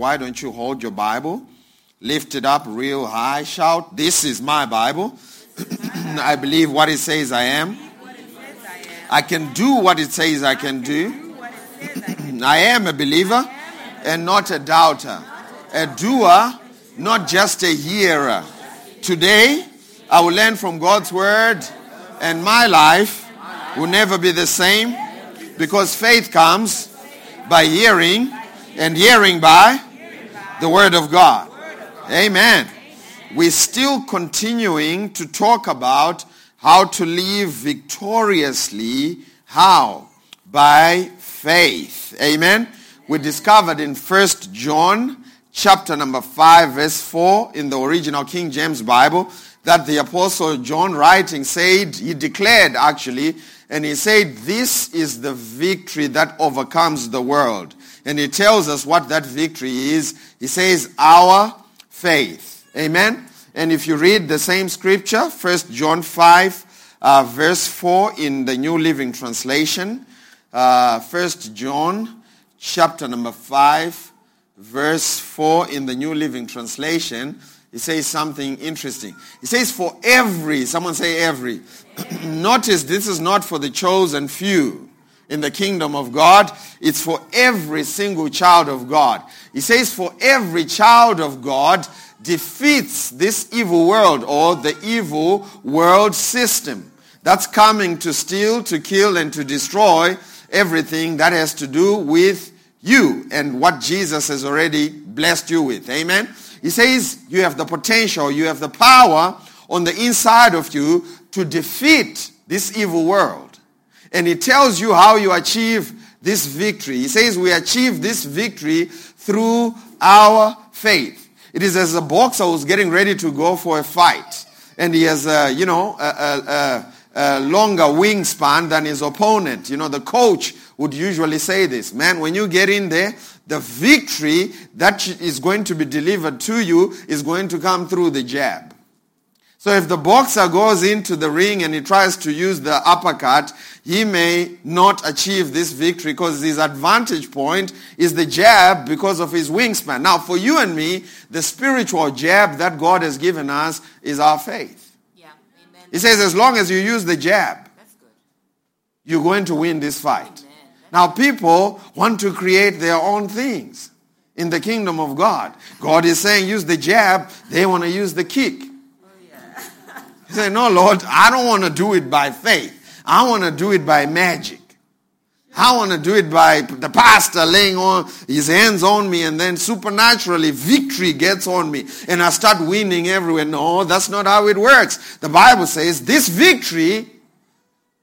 Why don't you hold your Bible, lift it up real high, shout, This is my Bible. I believe what it says I am. I can do what it says I can do. I am a believer and not a doubter, a doer, not just a hearer. Today, I will learn from God's word, and my life will never be the same because faith comes by hearing, and hearing by the word of God. Amen. We're still continuing to talk about how to live victoriously. How? By faith. Amen. We discovered in First John chapter number 5 verse 4 in the original King James Bible that the apostle John writing said, he declared actually, and he said, this is the victory that overcomes the world. And he tells us what that victory is. He says, our faith. Amen. And if you read the same scripture, 1 John 5, uh, verse 4 in the New Living Translation, uh, 1 John chapter number 5, verse 4 in the New Living Translation, it says something interesting. It says, for every, someone say every. Notice this is not for the chosen few in the kingdom of God. It's for every single child of God. He says, for every child of God defeats this evil world or the evil world system that's coming to steal, to kill, and to destroy everything that has to do with you and what Jesus has already blessed you with. Amen. He says you have the potential, you have the power on the inside of you to defeat this evil world. And he tells you how you achieve this victory. He says we achieve this victory through our faith. It is as a boxer who's getting ready to go for a fight. And he has, a, you know, a, a, a longer wingspan than his opponent. You know, the coach would usually say this. Man, when you get in there, the victory that is going to be delivered to you is going to come through the jab. So if the boxer goes into the ring and he tries to use the uppercut, he may not achieve this victory because his advantage point is the jab because of his wingspan. Now for you and me, the spiritual jab that God has given us is our faith. Yeah, amen. He says as long as you use the jab, you're going to win this fight. Now people want to create their own things in the kingdom of God. God is saying use the jab, they want to use the kick. He said, no, Lord, I don't want to do it by faith. I want to do it by magic. I want to do it by the pastor laying on his hands on me and then supernaturally victory gets on me and I start winning everywhere. No, that's not how it works. The Bible says this victory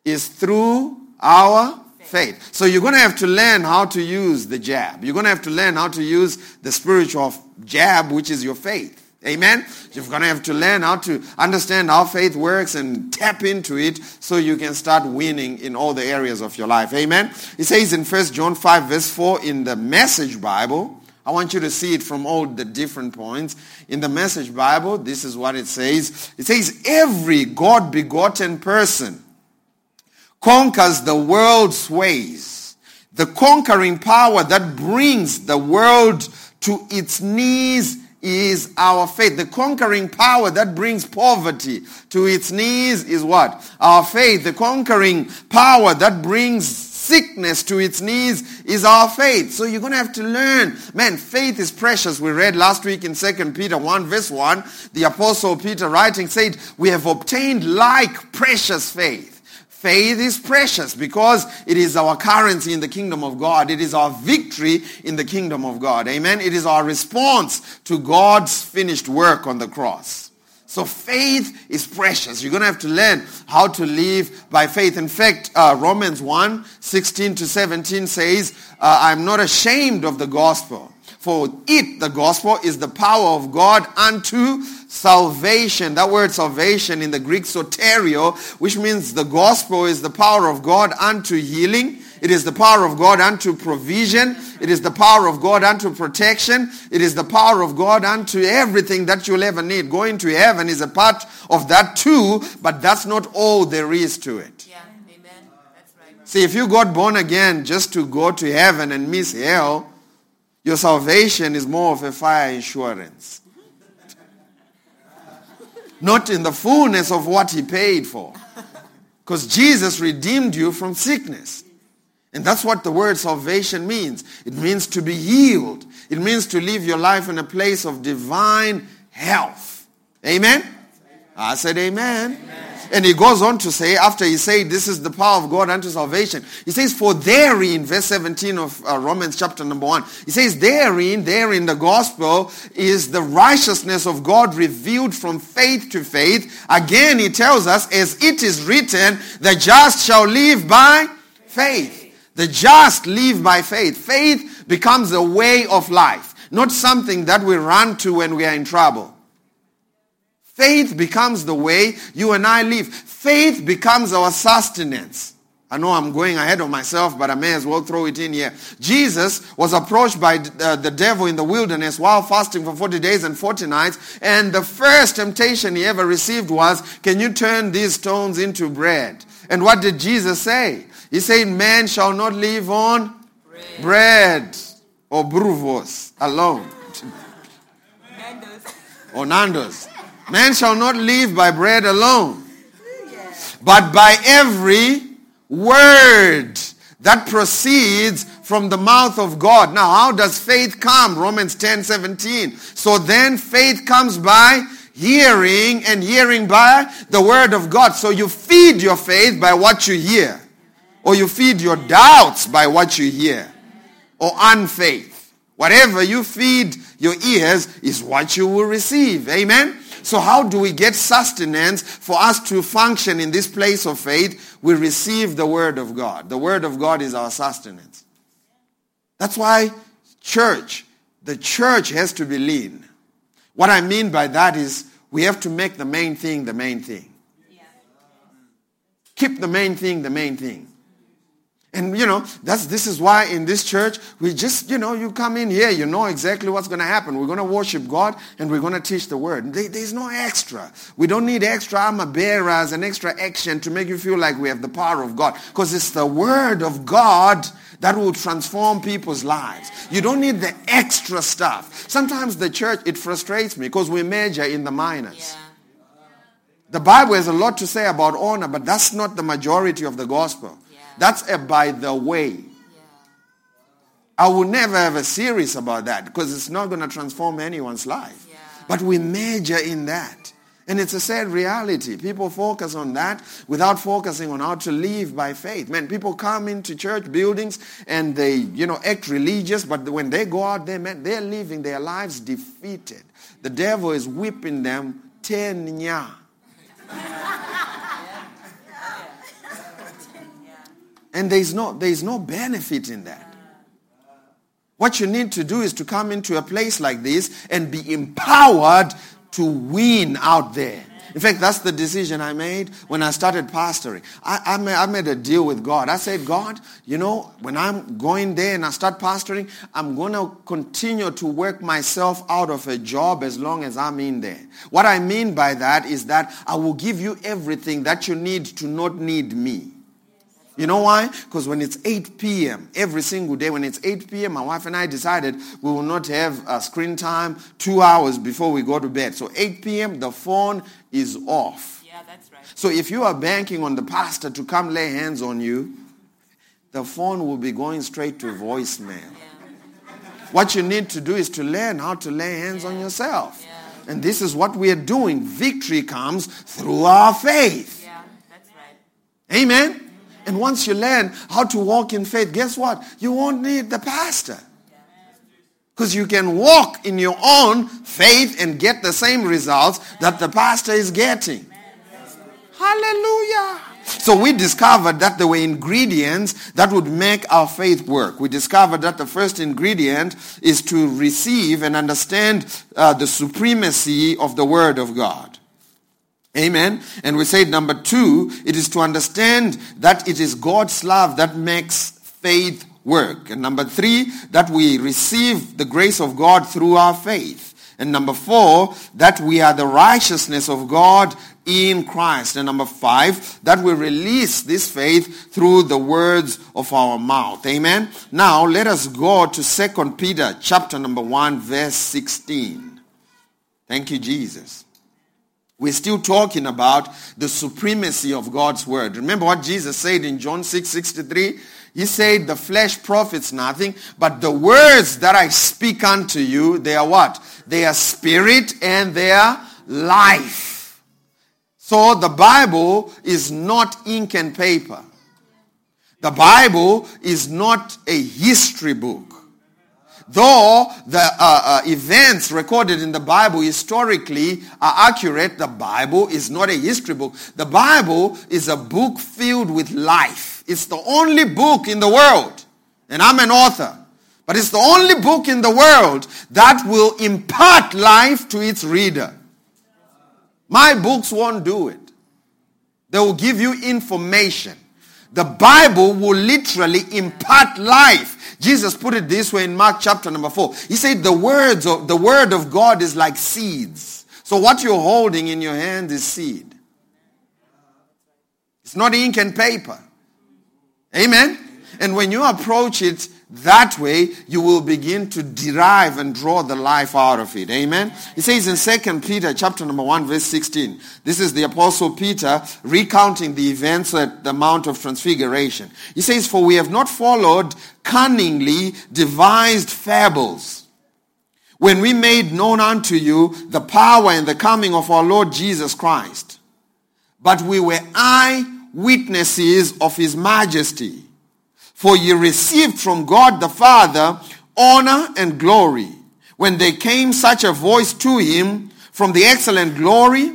is through our faith. So you're going to have to learn how to use the jab. You're going to have to learn how to use the spiritual jab, which is your faith. Amen? You're going to have to learn how to understand how faith works and tap into it so you can start winning in all the areas of your life. Amen? It says in 1 John 5 verse 4 in the Message Bible, I want you to see it from all the different points. In the Message Bible, this is what it says. It says, every God-begotten person conquers the world's ways. The conquering power that brings the world to its knees is our faith. The conquering power that brings poverty to its knees is what? Our faith. The conquering power that brings sickness to its knees is our faith. So you're going to have to learn. Man, faith is precious. We read last week in 2 Peter 1 verse 1, the apostle Peter writing said, we have obtained like precious faith. Faith is precious because it is our currency in the kingdom of God. It is our victory in the kingdom of God. Amen. It is our response to God's finished work on the cross. So faith is precious. You're going to have to learn how to live by faith. In fact, uh, Romans 1, 16 to 17 says, uh, I'm not ashamed of the gospel. For For it, the gospel, is the power of God unto salvation. That word salvation in the Greek soteria, which means the gospel is the power of God unto healing. It is the power of God unto provision. It is the power of God unto protection. It is the power of God unto everything that you'll ever need. Going to heaven is a part of that too, but that's not all there is to it. Yeah, amen. That's right. See, if you got born again just to go to heaven and miss hell, your salvation is more of a fire insurance. Not in the fullness of what he paid for. Because Jesus redeemed you from sickness. And that's what the word salvation means. It means to be healed. It means to live your life in a place of divine health. Amen? I said amen. And he goes on to say, after he said, this is the power of God unto salvation, he says, for therein, verse 17 of uh, Romans chapter number 1, he says, therein, there in the gospel is the righteousness of God revealed from faith to faith. Again, he tells us, as it is written, the just shall live by faith. The just live by faith. Faith becomes a way of life, not something that we run to when we are in trouble. Faith becomes the way you and I live. Faith becomes our sustenance. I know I'm going ahead of myself, but I may as well throw it in here. Jesus was approached by uh, the devil in the wilderness while fasting for 40 days and 40 nights. And the first temptation he ever received was, can you turn these stones into bread? And what did Jesus say? He said, man shall not live on bread, bread or bruvos alone. or Nando's. Man shall not live by bread alone, but by every word that proceeds from the mouth of God. Now, how does faith come? Romans 10 17. So then faith comes by hearing and hearing by the word of God. So you feed your faith by what you hear, or you feed your doubts by what you hear, or unfaith. Whatever you feed your ears is what you will receive. Amen? So how do we get sustenance for us to function in this place of faith? We receive the word of God. The word of God is our sustenance. That's why church, the church has to be lean. What I mean by that is we have to make the main thing the main thing. Keep the main thing the main thing. And you know, that's this is why in this church we just, you know, you come in here, you know exactly what's going to happen. We're going to worship God and we're going to teach the word. There- there's no extra. We don't need extra armor bearers and extra action to make you feel like we have the power of God because it's the word of God that will transform people's lives. You don't need the extra stuff. Sometimes the church it frustrates me because we major in the minors. Yeah. The Bible has a lot to say about honor, but that's not the majority of the gospel. That's a by the way. I will never have a series about that because it's not going to transform anyone's life. Yeah. But we major in that. And it's a sad reality. People focus on that without focusing on how to live by faith. Man, people come into church buildings and they, you know, act religious, but when they go out there, man, they're living their lives defeated. The devil is whipping them tenya. And there's no, there's no benefit in that. What you need to do is to come into a place like this and be empowered to win out there. In fact, that's the decision I made when I started pastoring. I, I, made, I made a deal with God. I said, God, you know, when I'm going there and I start pastoring, I'm going to continue to work myself out of a job as long as I'm in there. What I mean by that is that I will give you everything that you need to not need me. You know why? Because when it's 8 p.m., every single day, when it's 8 p.m., my wife and I decided we will not have uh, screen time two hours before we go to bed. So 8 p.m., the phone is off. Yeah, that's right. So if you are banking on the pastor to come lay hands on you, the phone will be going straight to voicemail. Yeah. What you need to do is to learn how to lay hands on yourself. Yeah. And this is what we are doing. Victory comes through our faith. Yeah, that's right. Amen. And once you learn how to walk in faith, guess what? You won't need the pastor. Because you can walk in your own faith and get the same results that the pastor is getting. Hallelujah. So we discovered that there were ingredients that would make our faith work. We discovered that the first ingredient is to receive and understand uh, the supremacy of the Word of God. Amen. And we said number two, it is to understand that it is God's love that makes faith work. And number three, that we receive the grace of God through our faith. And number four, that we are the righteousness of God in Christ. And number five, that we release this faith through the words of our mouth. Amen. Now let us go to Second Peter chapter number 1 verse 16. Thank you, Jesus. We're still talking about the supremacy of God's word. Remember what Jesus said in John 6 63? He said, The flesh profits nothing, but the words that I speak unto you, they are what? They are spirit and they are life. So the Bible is not ink and paper. The Bible is not a history book. Though the uh, uh, events recorded in the Bible historically are accurate, the Bible is not a history book. The Bible is a book filled with life. It's the only book in the world, and I'm an author, but it's the only book in the world that will impart life to its reader. My books won't do it. They will give you information. The Bible will literally impart life. Jesus put it this way in Mark chapter number 4. He said the words of the word of God is like seeds. So what you're holding in your hand is seed. It's not ink and paper. Amen. And when you approach it that way, you will begin to derive and draw the life out of it. Amen. He says in 2 Peter chapter number 1 verse 16. This is the apostle Peter recounting the events at the Mount of Transfiguration. He says, For we have not followed cunningly devised fables. When we made known unto you the power and the coming of our Lord Jesus Christ. But we were eye witnesses of his majesty. For ye received from God the Father honor and glory. When there came such a voice to him from the excellent glory,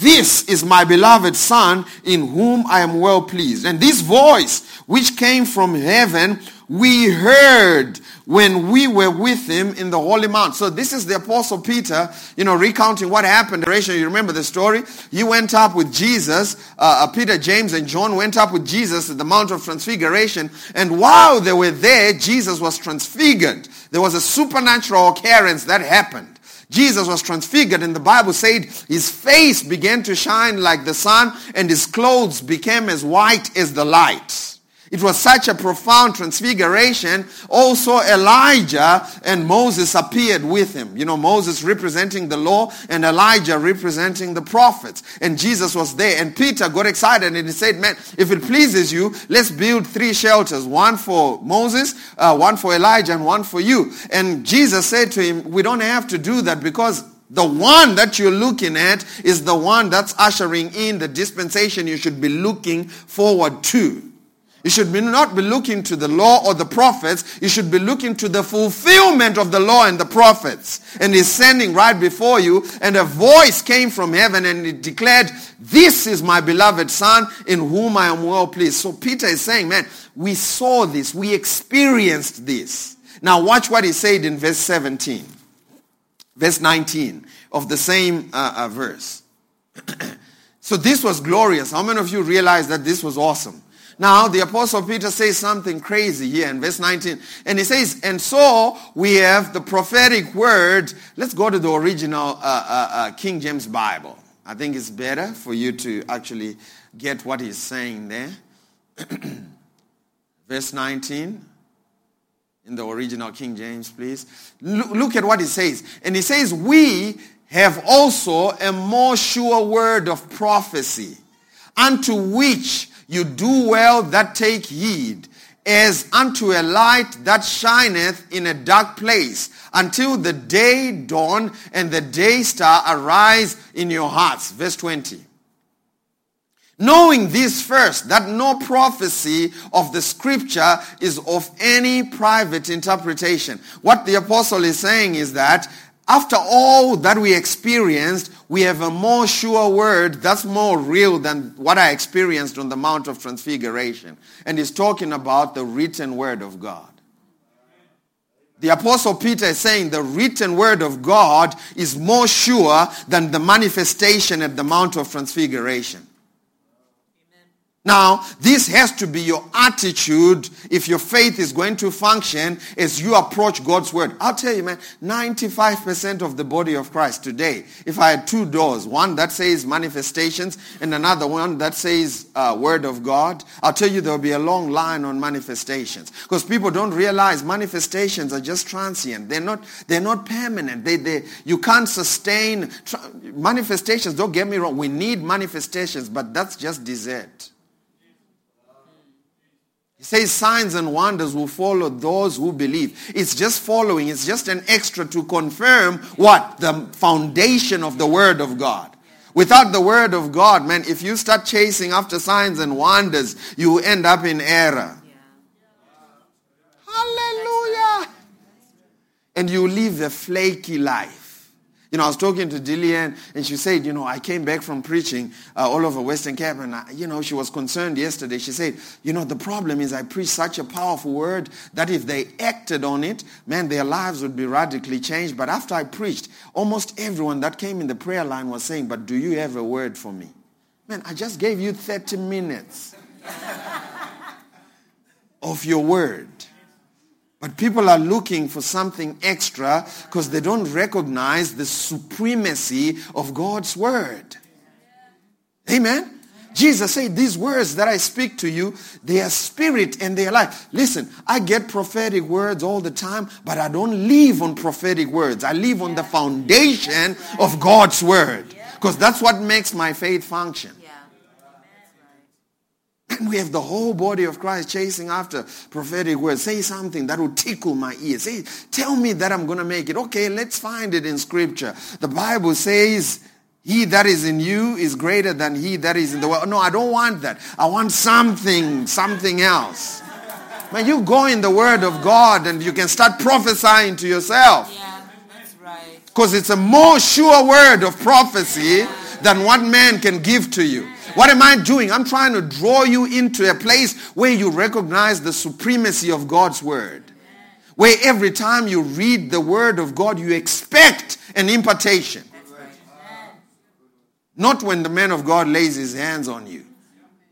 this is my beloved Son in whom I am well pleased. And this voice which came from heaven, we heard when we were with him in the Holy Mount. So this is the Apostle Peter, you know, recounting what happened. Rachel, you remember the story? He went up with Jesus. Uh, uh, Peter, James, and John went up with Jesus at the Mount of Transfiguration. And while they were there, Jesus was transfigured. There was a supernatural occurrence that happened. Jesus was transfigured and the Bible said his face began to shine like the sun and his clothes became as white as the light. It was such a profound transfiguration. Also Elijah and Moses appeared with him. You know, Moses representing the law and Elijah representing the prophets. And Jesus was there. And Peter got excited and he said, man, if it pleases you, let's build three shelters. One for Moses, uh, one for Elijah, and one for you. And Jesus said to him, we don't have to do that because the one that you're looking at is the one that's ushering in the dispensation you should be looking forward to. You should be not be looking to the law or the prophets. You should be looking to the fulfillment of the law and the prophets. And he's standing right before you. And a voice came from heaven and it declared, this is my beloved son in whom I am well pleased. So Peter is saying, man, we saw this. We experienced this. Now watch what he said in verse 17. Verse 19 of the same uh, uh, verse. so this was glorious. How many of you realize that this was awesome? Now, the Apostle Peter says something crazy here in verse 19. And he says, and so we have the prophetic word. Let's go to the original uh, uh, uh, King James Bible. I think it's better for you to actually get what he's saying there. verse 19 in the original King James, please. Look, look at what he says. And he says, we have also a more sure word of prophecy, unto which you do well that take heed, as unto a light that shineth in a dark place, until the day dawn and the day star arise in your hearts. Verse 20. Knowing this first, that no prophecy of the scripture is of any private interpretation. What the apostle is saying is that after all that we experienced, we have a more sure word that's more real than what I experienced on the Mount of Transfiguration. And he's talking about the written word of God. The Apostle Peter is saying the written word of God is more sure than the manifestation at the Mount of Transfiguration. Now, this has to be your attitude if your faith is going to function as you approach God's word. I'll tell you, man, 95% of the body of Christ today, if I had two doors, one that says manifestations and another one that says uh, word of God, I'll tell you there'll be a long line on manifestations. Because people don't realize manifestations are just transient. They're not, they're not permanent. They, they, you can't sustain tra- manifestations. Don't get me wrong. We need manifestations, but that's just dessert. He says signs and wonders will follow those who believe. It's just following. It's just an extra to confirm what? The foundation of the Word of God. Without the Word of God, man, if you start chasing after signs and wonders, you end up in error. Hallelujah. And you live a flaky life. You know, I was talking to Dillian, and she said, you know, I came back from preaching uh, all over Western Cape, and, I, you know, she was concerned yesterday. She said, you know, the problem is I preached such a powerful word that if they acted on it, man, their lives would be radically changed. But after I preached, almost everyone that came in the prayer line was saying, but do you have a word for me? Man, I just gave you 30 minutes of your word. But people are looking for something extra because they don't recognize the supremacy of God's word. Amen. Jesus said, These words that I speak to you, they are spirit and they are life. Listen, I get prophetic words all the time, but I don't live on prophetic words. I live on the foundation of God's word because that's what makes my faith function. Yeah. And we have the whole body of Christ chasing after prophetic words. Say something that will tickle my ears. Say, tell me that I'm going to make it. Okay, let's find it in scripture. The Bible says, he that is in you is greater than he that is in the world. No, I don't want that. I want something, something else. Man, you go in the word of God and you can start prophesying to yourself. Yeah, that's right. Because it's a more sure word of prophecy than what man can give to you. What am I doing? I'm trying to draw you into a place where you recognize the supremacy of God's word. Where every time you read the word of God, you expect an impartation. Not when the man of God lays his hands on you.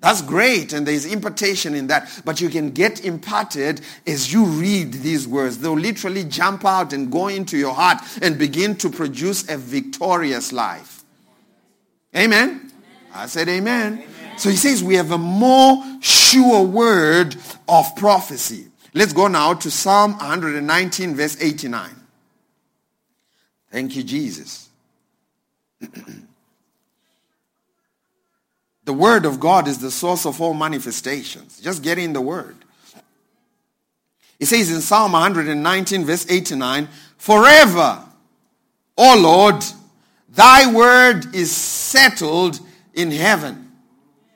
That's great, and there's impartation in that. But you can get imparted as you read these words. They'll literally jump out and go into your heart and begin to produce a victorious life. Amen? I said amen. So he says we have a more sure word of prophecy. Let's go now to Psalm 119, verse 89. Thank you, Jesus. The word of God is the source of all manifestations. Just get in the word. It says in Psalm 119, verse 89, Forever, O Lord, thy word is settled in heaven.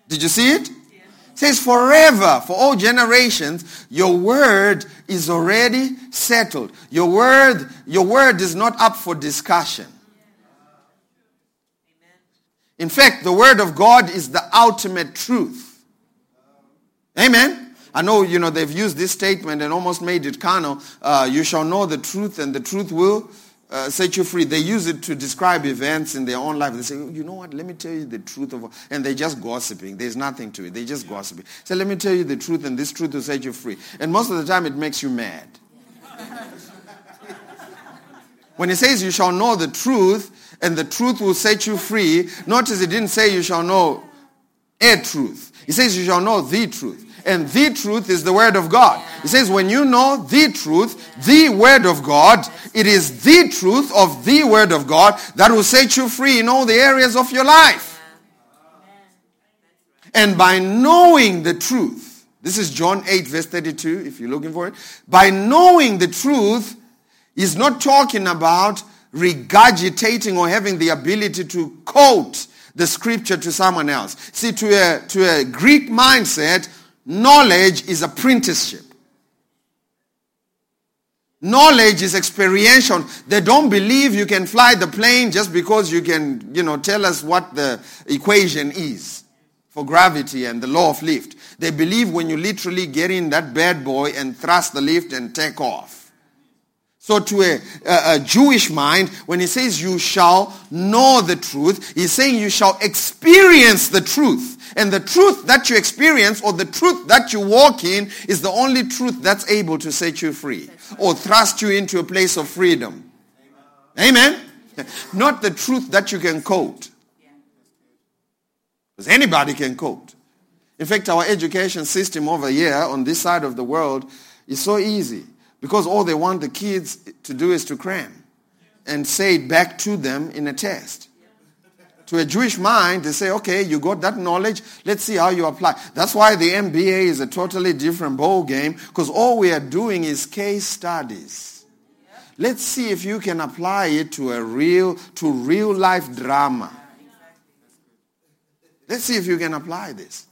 Did you see it? It says forever, for all generations, your word is already settled. Your word, your word is not up for discussion. In fact, the word of God is the ultimate truth. Amen. I know, you know, they've used this statement and almost made it carnal. Uh, you shall know the truth and the truth will uh, set you free. They use it to describe events in their own life. They say, you know what, let me tell you the truth of, and they're just gossiping. There's nothing to it. They're just gossiping. So let me tell you the truth and this truth will set you free. And most of the time it makes you mad. when he says you shall know the truth and the truth will set you free, notice he didn't say you shall know a truth. He says you shall know the truth. And the truth is the word of God. He says when you know the truth, the word of God, it is the truth of the word of God that will set you free in all the areas of your life. And by knowing the truth, this is John 8, verse 32, if you're looking for it. By knowing the truth, he's not talking about regurgitating or having the ability to quote the scripture to someone else. See, to a, to a Greek mindset, knowledge is apprenticeship. Knowledge is experiential. They don't believe you can fly the plane just because you can, you know, tell us what the equation is for gravity and the law of lift. They believe when you literally get in that bad boy and thrust the lift and take off. So to a, a, a Jewish mind, when he says you shall know the truth, he's saying you shall experience the truth. And the truth that you experience or the truth that you walk in is the only truth that's able to set you free or thrust you into a place of freedom. Amen? Not the truth that you can quote. Because anybody can quote. In fact, our education system over here on this side of the world is so easy because all they want the kids to do is to cram and say it back to them in a test. To a Jewish mind, they say, okay, you got that knowledge. Let's see how you apply. That's why the MBA is a totally different ball game because all we are doing is case studies. Let's see if you can apply it to a real, to real life drama. Let's see if you can apply this.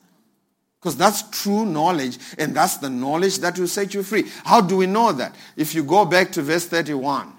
Because that's true knowledge and that's the knowledge that will set you free. How do we know that? If you go back to verse 31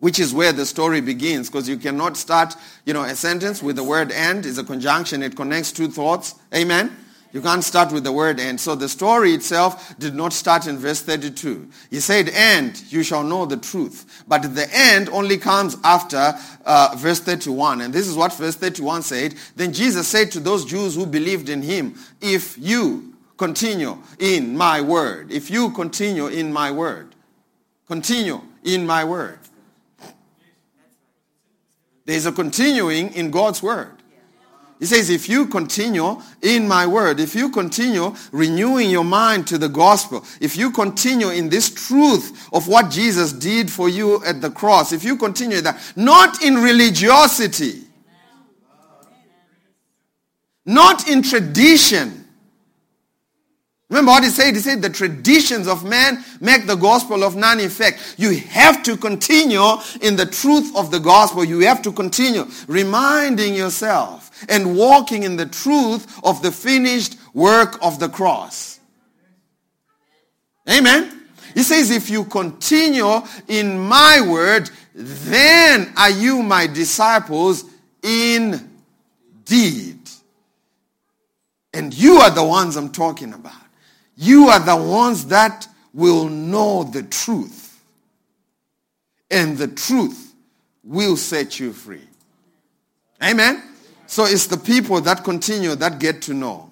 which is where the story begins because you cannot start you know a sentence with the word and is a conjunction. It connects two thoughts. Amen? You can't start with the word and. So the story itself did not start in verse 32 he said and you shall know the truth. But the end only comes after uh, verse 31 and this is what verse 31 said. Then jesus said to those jews who believed in him if you continue in my word if you continue in my word continue in my word there's a continuing in God's word. He says, if you continue in my word, if you continue renewing your mind to the gospel, if you continue in this truth of what Jesus did for you at the cross, if you continue that, not in religiosity, not in tradition, Remember what he said? He said the traditions of man make the gospel of none effect. You have to continue in the truth of the gospel. You have to continue reminding yourself and walking in the truth of the finished work of the cross. Amen. He says, if you continue in my word, then are you my disciples indeed. And you are the ones I'm talking about. You are the ones that will know the truth. And the truth will set you free. Amen? So it's the people that continue that get to know.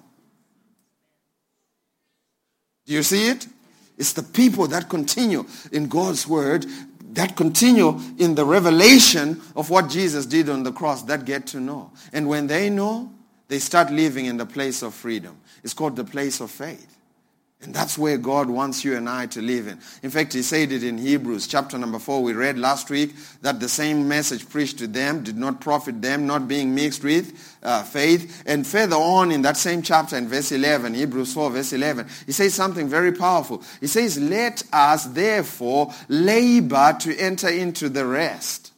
Do you see it? It's the people that continue in God's word, that continue in the revelation of what Jesus did on the cross, that get to know. And when they know, they start living in the place of freedom. It's called the place of faith. And that's where God wants you and I to live in. In fact, he said it in Hebrews chapter number 4. We read last week that the same message preached to them did not profit them, not being mixed with uh, faith. And further on in that same chapter in verse 11, Hebrews 4 verse 11, he says something very powerful. He says, let us therefore labor to enter into the rest.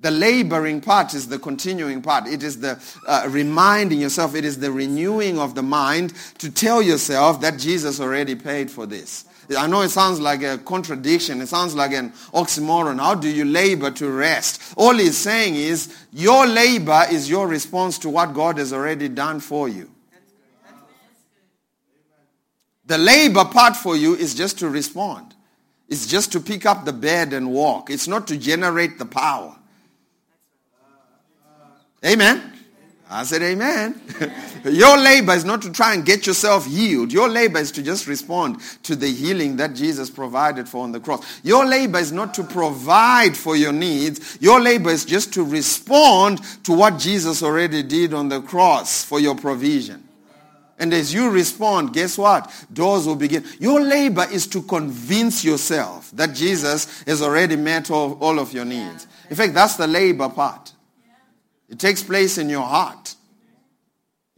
The laboring part is the continuing part. It is the uh, reminding yourself, it is the renewing of the mind to tell yourself that Jesus already paid for this. I know it sounds like a contradiction. It sounds like an oxymoron. How do you labor to rest? All he's saying is your labor is your response to what God has already done for you. The labor part for you is just to respond. It's just to pick up the bed and walk. It's not to generate the power. Amen. I said amen. Your labor is not to try and get yourself healed. Your labor is to just respond to the healing that Jesus provided for on the cross. Your labor is not to provide for your needs. Your labor is just to respond to what Jesus already did on the cross for your provision. And as you respond, guess what? Doors will begin. Your labor is to convince yourself that Jesus has already met all, all of your needs. In fact, that's the labor part. It takes place in your heart.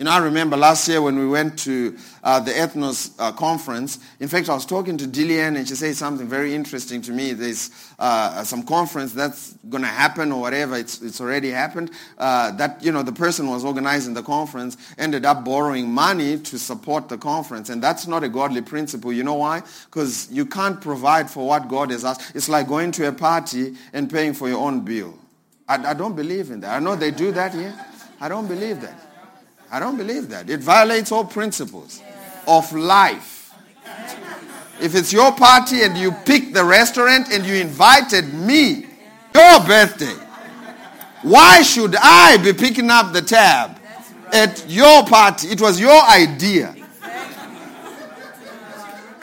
You know, I remember last year when we went to uh, the Ethnos uh, conference. In fact, I was talking to Dillian and she said something very interesting to me. There's uh, some conference that's going to happen or whatever. It's, it's already happened. Uh, that, you know, the person who was organizing the conference ended up borrowing money to support the conference. And that's not a godly principle. You know why? Because you can't provide for what God has asked. It's like going to a party and paying for your own bill. I, I don't believe in that. I know they do that here. I don't believe that. I don't believe that. It violates all principles of life. If it's your party and you pick the restaurant and you invited me, your birthday, why should I be picking up the tab at your party? It was your idea.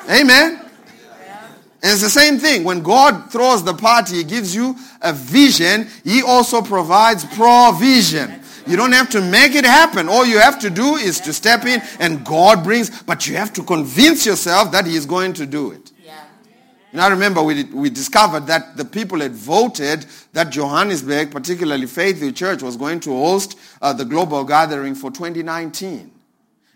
Amen. And it's the same thing. When God throws the party, He gives you a vision, He also provides provision. You don't have to make it happen. All you have to do is to step in and God brings, but you have to convince yourself that He is going to do it. Yeah. And I remember we, we discovered that the people had voted that Johannesburg, particularly Faithville Church, was going to host uh, the global gathering for 2019.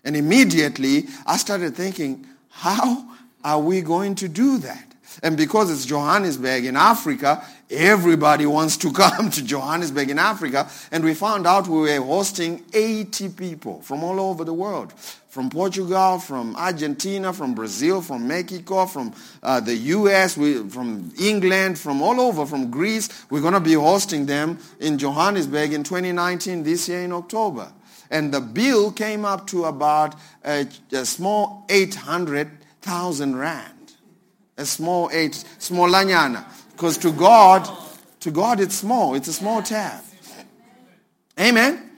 And immediately I started thinking, how are we going to do that? And because it's Johannesburg in Africa, everybody wants to come to Johannesburg in Africa. And we found out we were hosting 80 people from all over the world. From Portugal, from Argentina, from Brazil, from Mexico, from uh, the US, we, from England, from all over, from Greece. We're going to be hosting them in Johannesburg in 2019, this year in October. And the bill came up to about a, a small 800,000 rand a small eight, small lanyana. Because to God, to God it's small. It's a small tab. Amen.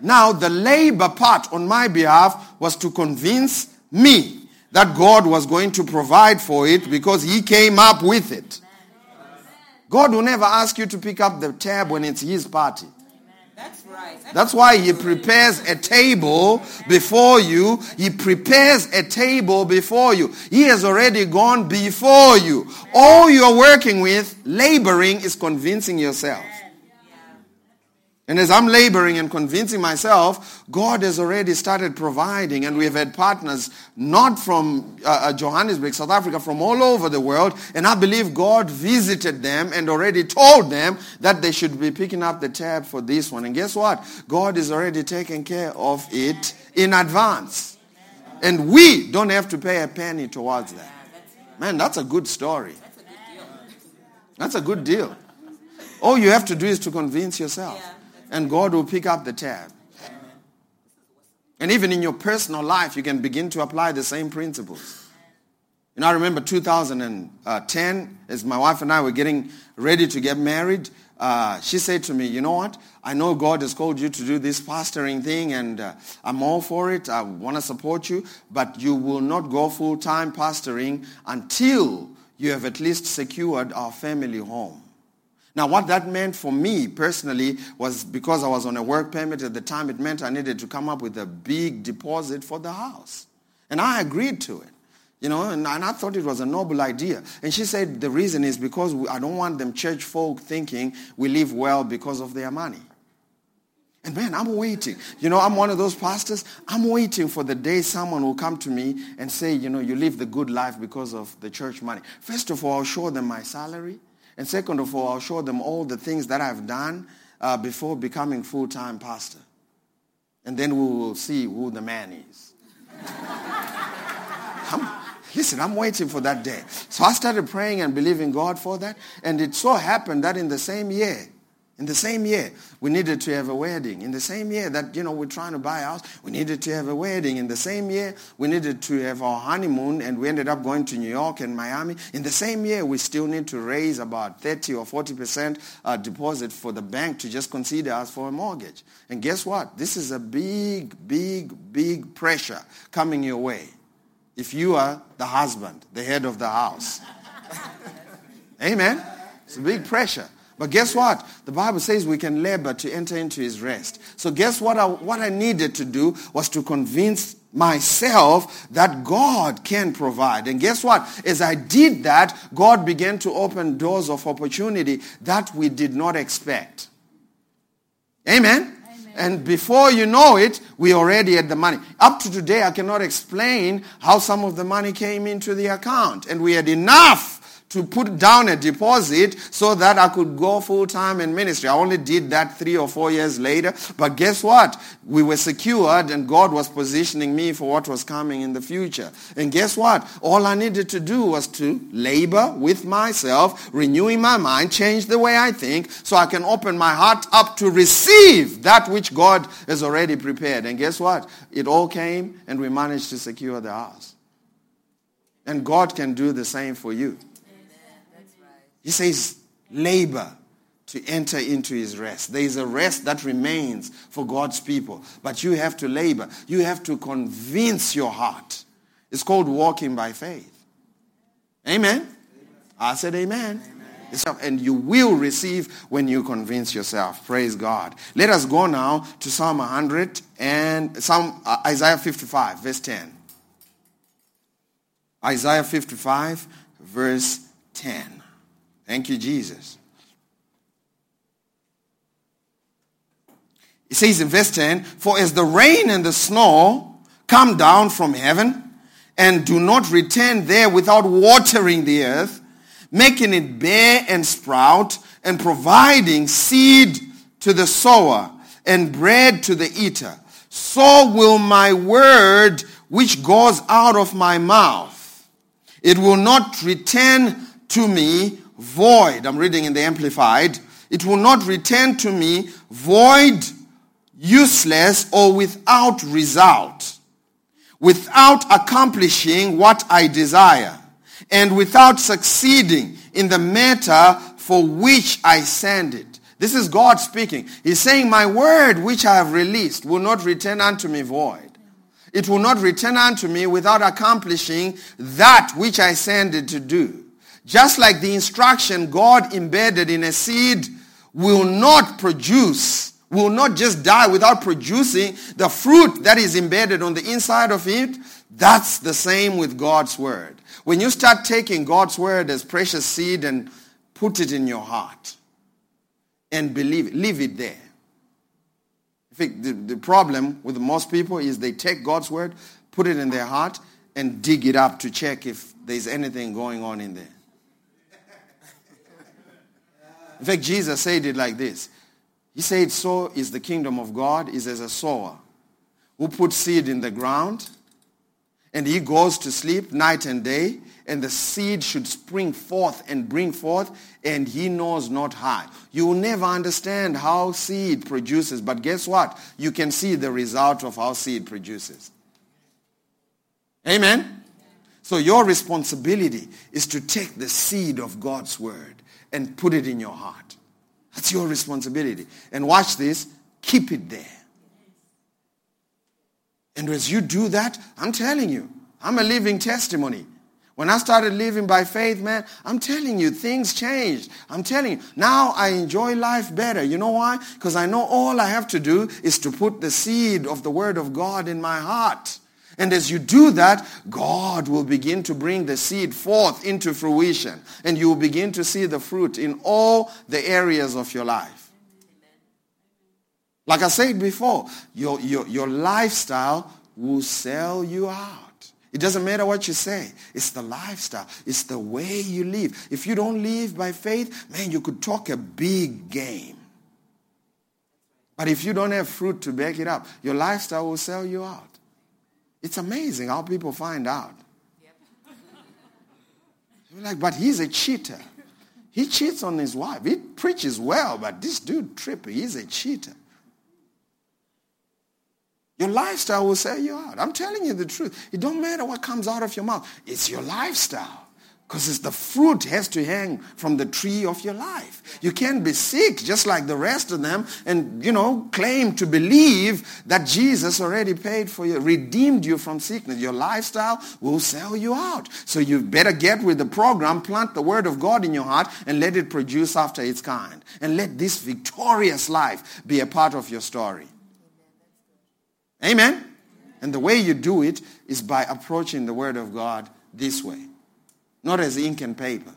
Now the labor part on my behalf was to convince me that God was going to provide for it because he came up with it. God will never ask you to pick up the tab when it's his party. That's right. That's why he prepares a table before you. He prepares a table before you. He has already gone before you. All you're working with, laboring, is convincing yourself. And as I'm laboring and convincing myself, God has already started providing, and we have had partners not from uh, uh, Johannesburg, South Africa, from all over the world. And I believe God visited them and already told them that they should be picking up the tab for this one. And guess what? God is already taking care of it in advance. And we don't have to pay a penny towards that. Man, that's a good story. That's a good deal. All you have to do is to convince yourself and God will pick up the tab. And even in your personal life, you can begin to apply the same principles. You know, I remember 2010, as my wife and I were getting ready to get married, uh, she said to me, you know what? I know God has called you to do this pastoring thing, and uh, I'm all for it. I want to support you, but you will not go full-time pastoring until you have at least secured our family home. Now, what that meant for me personally was because I was on a work permit at the time, it meant I needed to come up with a big deposit for the house. And I agreed to it. You know, and, and I thought it was a noble idea. And she said the reason is because we, I don't want them church folk thinking we live well because of their money. And man, I'm waiting. You know, I'm one of those pastors. I'm waiting for the day someone will come to me and say, you know, you live the good life because of the church money. First of all, I'll show them my salary. And second of all, I'll show them all the things that I've done uh, before becoming full-time pastor. And then we will see who the man is. I'm, listen, I'm waiting for that day. So I started praying and believing God for that. And it so happened that in the same year, in the same year, we needed to have a wedding. In the same year that, you know, we're trying to buy a house, we needed to have a wedding. In the same year, we needed to have our honeymoon and we ended up going to New York and Miami. In the same year, we still need to raise about 30 or 40% uh, deposit for the bank to just consider us for a mortgage. And guess what? This is a big, big, big pressure coming your way if you are the husband, the head of the house. Amen? It's a big pressure. But guess what? The Bible says we can labor to enter into his rest. So guess what I, what I needed to do was to convince myself that God can provide. And guess what? As I did that, God began to open doors of opportunity that we did not expect. Amen? Amen. And before you know it, we already had the money. Up to today, I cannot explain how some of the money came into the account. And we had enough to put down a deposit so that I could go full time in ministry. I only did that three or four years later. But guess what? We were secured and God was positioning me for what was coming in the future. And guess what? All I needed to do was to labor with myself, renewing my mind, change the way I think so I can open my heart up to receive that which God has already prepared. And guess what? It all came and we managed to secure the house. And God can do the same for you. He says, labor to enter into his rest. There is a rest that remains for God's people, but you have to labor. You have to convince your heart. It's called walking by faith. Amen? I said amen. amen. And you will receive when you convince yourself. Praise God. Let us go now to Psalm 100 and Psalm uh, Isaiah 55, verse 10. Isaiah 55, verse 10. Thank you, Jesus. It says in verse 10, For as the rain and the snow come down from heaven and do not return there without watering the earth, making it bear and sprout, and providing seed to the sower and bread to the eater, so will my word which goes out of my mouth. It will not return to me void. I'm reading in the Amplified. It will not return to me void, useless, or without result, without accomplishing what I desire, and without succeeding in the matter for which I send it. This is God speaking. He's saying, My word which I have released will not return unto me void. It will not return unto me without accomplishing that which I send it to do. Just like the instruction God embedded in a seed will not produce, will not just die without producing the fruit that is embedded on the inside of it, that's the same with God's word. When you start taking God's word as precious seed and put it in your heart and believe it, leave it there. I think the, the problem with most people is they take God's word, put it in their heart, and dig it up to check if there's anything going on in there. In fact, Jesus said it like this. He said, so is the kingdom of God is as a sower who puts seed in the ground and he goes to sleep night and day and the seed should spring forth and bring forth and he knows not how. You will never understand how seed produces, but guess what? You can see the result of how seed produces. Amen? So your responsibility is to take the seed of God's word and put it in your heart. That's your responsibility. And watch this, keep it there. And as you do that, I'm telling you, I'm a living testimony. When I started living by faith, man, I'm telling you, things changed. I'm telling you, now I enjoy life better. You know why? Because I know all I have to do is to put the seed of the Word of God in my heart. And as you do that, God will begin to bring the seed forth into fruition. And you will begin to see the fruit in all the areas of your life. Like I said before, your, your, your lifestyle will sell you out. It doesn't matter what you say. It's the lifestyle. It's the way you live. If you don't live by faith, man, you could talk a big game. But if you don't have fruit to back it up, your lifestyle will sell you out. It's amazing how people find out. Yep. like, but he's a cheater. He cheats on his wife. He preaches well, but this dude trippy. He's a cheater. Your lifestyle will sell you out. I'm telling you the truth. It don't matter what comes out of your mouth. It's your lifestyle. Because the fruit has to hang from the tree of your life. You can't be sick just like the rest of them and, you know, claim to believe that Jesus already paid for you, redeemed you from sickness. Your lifestyle will sell you out. So you better get with the program, plant the word of God in your heart and let it produce after its kind. And let this victorious life be a part of your story. Amen? And the way you do it is by approaching the word of God this way not as ink and paper.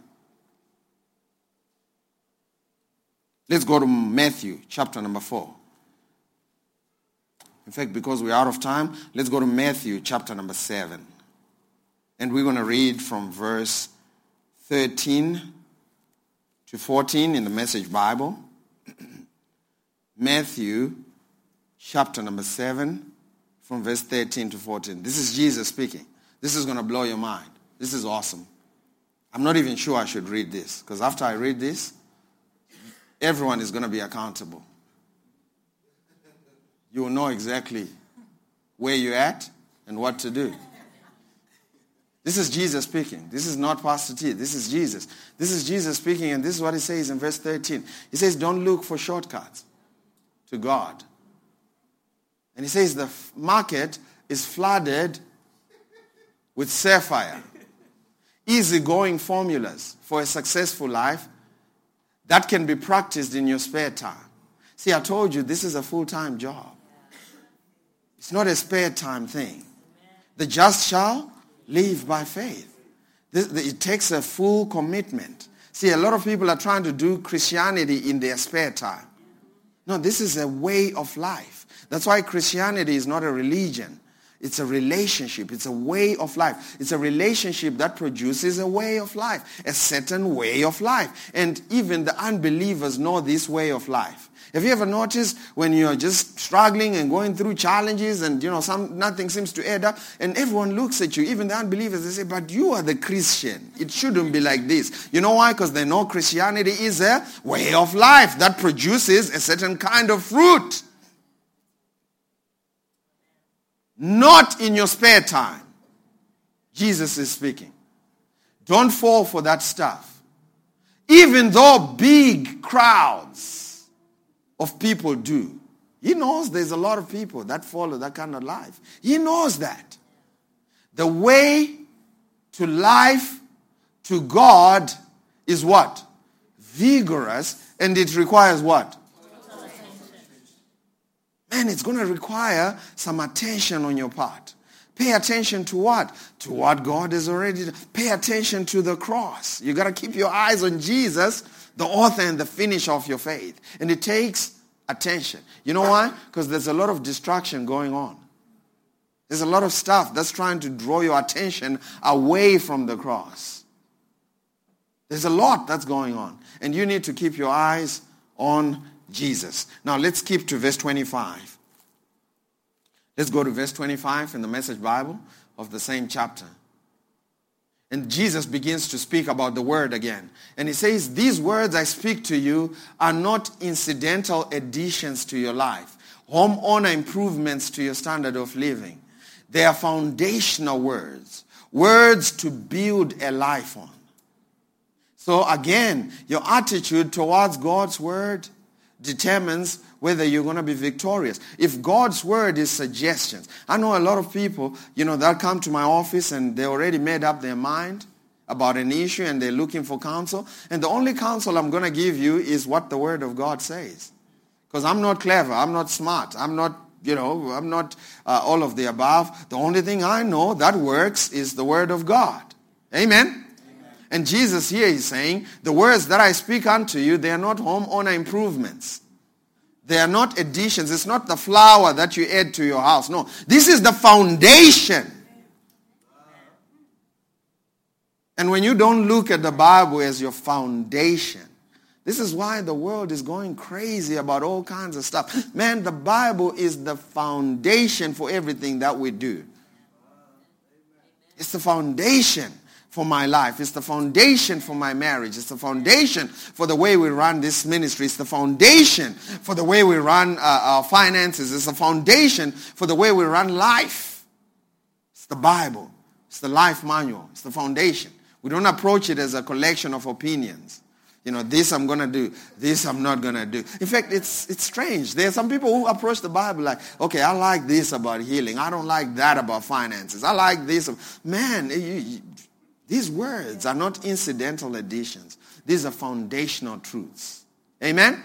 Let's go to Matthew chapter number 4. In fact, because we're out of time, let's go to Matthew chapter number 7. And we're going to read from verse 13 to 14 in the Message Bible. Matthew chapter number 7 from verse 13 to 14. This is Jesus speaking. This is going to blow your mind. This is awesome. I'm not even sure I should read this because after I read this, everyone is going to be accountable. You will know exactly where you're at and what to do. This is Jesus speaking. This is not Pastor T. This is Jesus. This is Jesus speaking, and this is what he says in verse 13. He says, Don't look for shortcuts to God. And he says, The market is flooded with sapphire, easygoing formulas for a successful life that can be practiced in your spare time. See, I told you this is a full time job, it's not a spare time thing. The just shall live by faith. It takes a full commitment. See, a lot of people are trying to do Christianity in their spare time. No, this is a way of life. That's why Christianity is not a religion. It's a relationship. It's a way of life. It's a relationship that produces a way of life, a certain way of life. And even the unbelievers know this way of life. Have you ever noticed when you're just struggling and going through challenges and you know some nothing seems to add up and everyone looks at you, even the unbelievers, they say, but you are the Christian. It shouldn't be like this. You know why? Because they know Christianity is a way of life that produces a certain kind of fruit. Not in your spare time. Jesus is speaking. Don't fall for that stuff. Even though big crowds of people do. He knows there's a lot of people that follow that kind of life. He knows that. The way to life to God is what? Vigorous and it requires what? Man, it's going to require some attention on your part. Pay attention to what? To what God has already done. Pay attention to the cross. You got to keep your eyes on Jesus, the author and the finisher of your faith. And it takes attention. You know why? Because there's a lot of distraction going on. There's a lot of stuff that's trying to draw your attention away from the cross. There's a lot that's going on. And you need to keep your eyes on Jesus. Now let's skip to verse 25. Let's go to verse 25 in the Message Bible of the same chapter. And Jesus begins to speak about the word again. And he says, These words I speak to you are not incidental additions to your life, homeowner improvements to your standard of living. They are foundational words, words to build a life on. So again, your attitude towards God's word determines whether you're going to be victorious. If God's word is suggestions, I know a lot of people, you know, they'll come to my office and they already made up their mind about an issue and they're looking for counsel. And the only counsel I'm going to give you is what the word of God says. Because I'm not clever, I'm not smart, I'm not, you know, I'm not uh, all of the above. The only thing I know that works is the word of God. Amen. And Jesus here is saying, the words that I speak unto you, they are not homeowner improvements. They are not additions. It's not the flower that you add to your house. No, this is the foundation. And when you don't look at the Bible as your foundation, this is why the world is going crazy about all kinds of stuff. Man, the Bible is the foundation for everything that we do. It's the foundation for my life. It's the foundation for my marriage. It's the foundation for the way we run this ministry. It's the foundation for the way we run uh, our finances. It's the foundation for the way we run life. It's the Bible. It's the life manual. It's the foundation. We don't approach it as a collection of opinions. You know, this I'm going to do, this I'm not going to do. In fact, it's, it's strange. There are some people who approach the Bible like, okay, I like this about healing. I don't like that about finances. I like this. Man, you, these words are not incidental additions. These are foundational truths. Amen?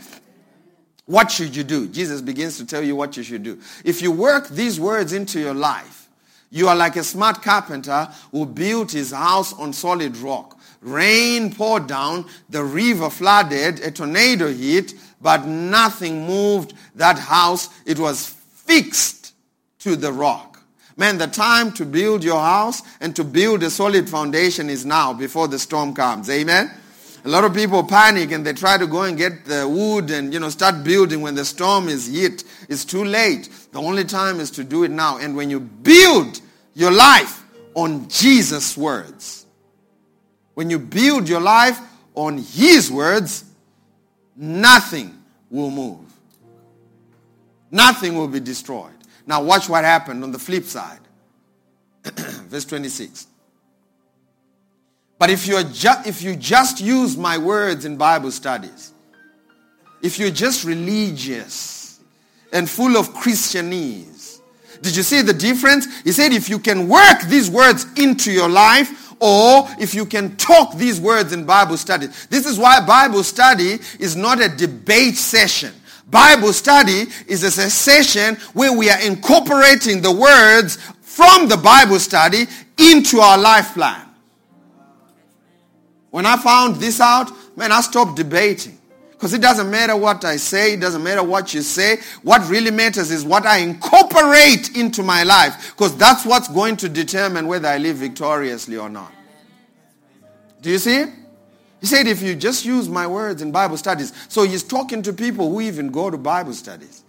What should you do? Jesus begins to tell you what you should do. If you work these words into your life, you are like a smart carpenter who built his house on solid rock. Rain poured down, the river flooded, a tornado hit, but nothing moved that house. It was fixed to the rock. Man, the time to build your house and to build a solid foundation is now before the storm comes. Amen? A lot of people panic and they try to go and get the wood and you know start building when the storm is hit. It's too late. The only time is to do it now. And when you build your life on Jesus' words, when you build your life on his words, nothing will move. Nothing will be destroyed. Now watch what happened on the flip side. Verse 26. But if, you're ju- if you just use my words in Bible studies, if you're just religious and full of Christianese, did you see the difference? He said if you can work these words into your life or if you can talk these words in Bible study. This is why Bible study is not a debate session. Bible study is a session where we are incorporating the words from the Bible study into our life plan. When I found this out, man, I stopped debating. Because it doesn't matter what I say, it doesn't matter what you say. What really matters is what I incorporate into my life. Because that's what's going to determine whether I live victoriously or not. Do you see? He said, if you just use my words in Bible studies. So he's talking to people who even go to Bible studies.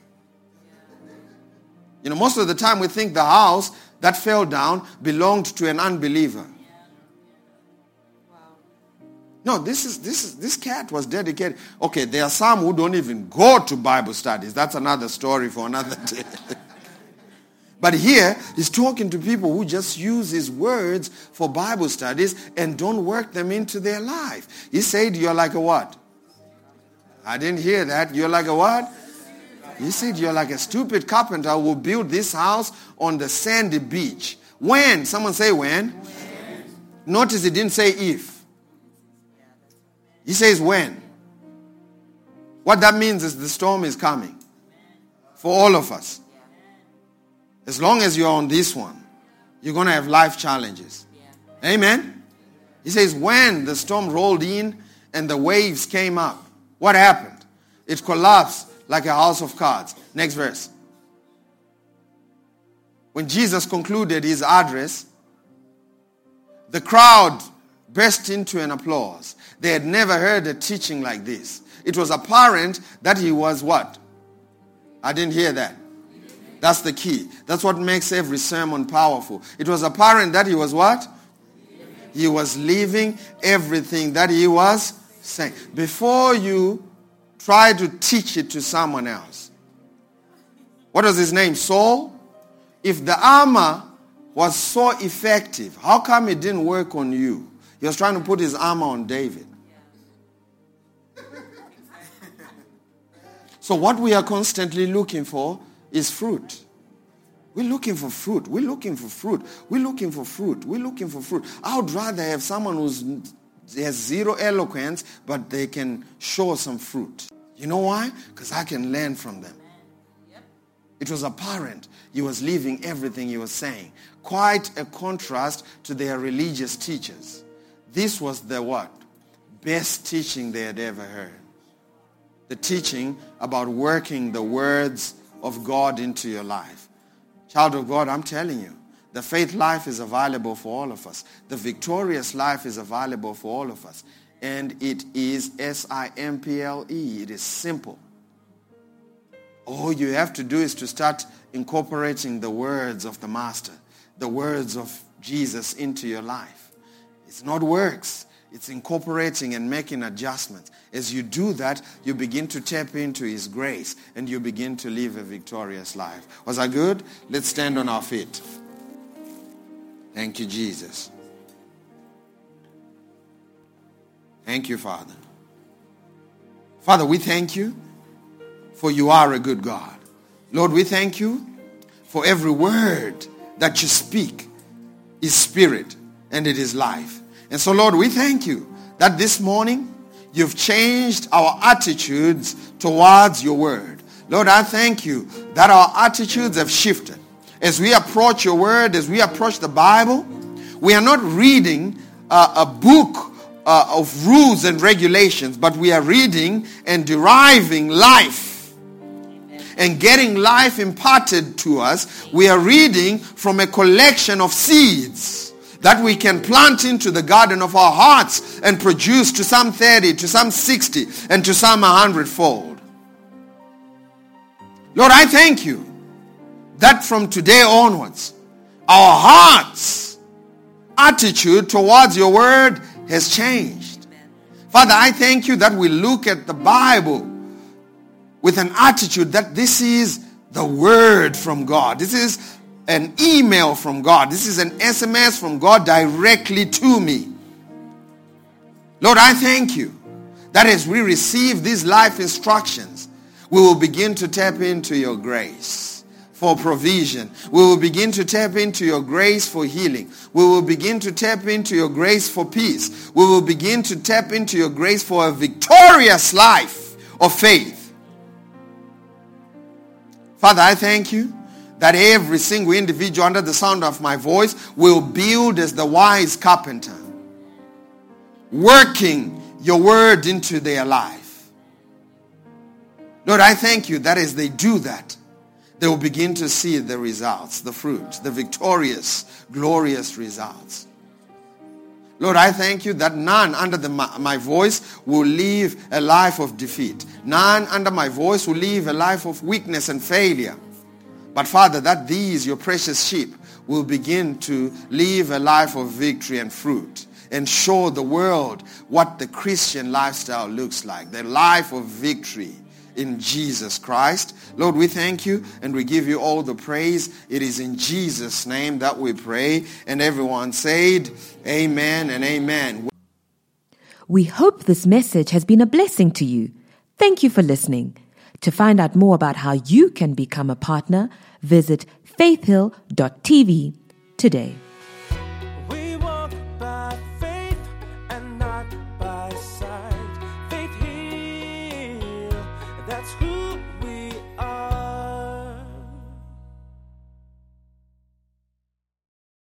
You know, most of the time we think the house that fell down belonged to an unbeliever. No, this is this is this cat was dedicated. Okay, there are some who don't even go to Bible studies. That's another story for another day. But here he's talking to people who just use his words for Bible studies and don't work them into their life. He said you're like a what? I didn't hear that. You're like a what? He said you're like a stupid carpenter who built this house on the sandy beach. When? Someone say when. when. Notice he didn't say if. He says when. What that means is the storm is coming for all of us. As long as you're on this one, you're going to have life challenges. Amen. He says when the storm rolled in and the waves came up, what happened? It collapsed like a house of cards. Next verse. When Jesus concluded his address, the crowd burst into an applause. They had never heard a teaching like this. It was apparent that he was what? I didn't hear that. That's the key. That's what makes every sermon powerful. It was apparent that he was what? He was leaving everything that he was saying. Before you try to teach it to someone else. What was his name? Saul? If the armor was so effective, how come it didn't work on you? He was trying to put his armor on David. So, what we are constantly looking for is fruit. We're looking for fruit. We're looking for fruit. We're looking for fruit. We're looking for fruit. I would rather have someone who's has zero eloquence, but they can show some fruit. You know why? Because I can learn from them. It was apparent he was leaving everything he was saying. Quite a contrast to their religious teachers. This was the what? Best teaching they had ever heard the teaching about working the words of God into your life. Child of God, I'm telling you, the faith life is available for all of us. The victorious life is available for all of us. And it is S-I-M-P-L-E. It is simple. All you have to do is to start incorporating the words of the Master, the words of Jesus into your life. It's not works. It's incorporating and making adjustments. As you do that, you begin to tap into His grace and you begin to live a victorious life. Was that good? Let's stand on our feet. Thank you, Jesus. Thank you, Father. Father, we thank you for you are a good God. Lord, we thank you for every word that you speak is spirit and it is life. And so, Lord, we thank you that this morning you've changed our attitudes towards your word. Lord, I thank you that our attitudes have shifted. As we approach your word, as we approach the Bible, we are not reading uh, a book uh, of rules and regulations, but we are reading and deriving life and getting life imparted to us, we are reading from a collection of seeds that we can plant into the garden of our hearts and produce to some 30, to some 60, and to some 100 fold. Lord, I thank you that from today onwards, our hearts' attitude towards your word has changed. Father, I thank you that we look at the Bible with an attitude that this is the word from God. This is an email from God. This is an SMS from God directly to me. Lord, I thank you that as we receive these life instructions, we will begin to tap into your grace for provision. We will begin to tap into your grace for healing. We will begin to tap into your grace for peace. We will begin to tap into your grace for a victorious life of faith. Father, I thank you that every single individual under the sound of my voice will build as the wise carpenter, working your word into their life. Lord, I thank you that as they do that, they will begin to see the results, the fruit, the victorious, glorious results. Lord, I thank you that none under the, my, my, voice will live a life of defeat. None under my voice will live a life of weakness and failure. But Father, that these, your precious sheep, will begin to live a life of victory and fruit and show the world what the Christian lifestyle looks like. The life of victory in Jesus Christ. Lord, we thank you and we give you all the praise. It is in Jesus' name that we pray. And everyone said, Amen and Amen. We hope this message has been a blessing to you. Thank you for listening. To find out more about how you can become a partner, visit faithhill.tv today.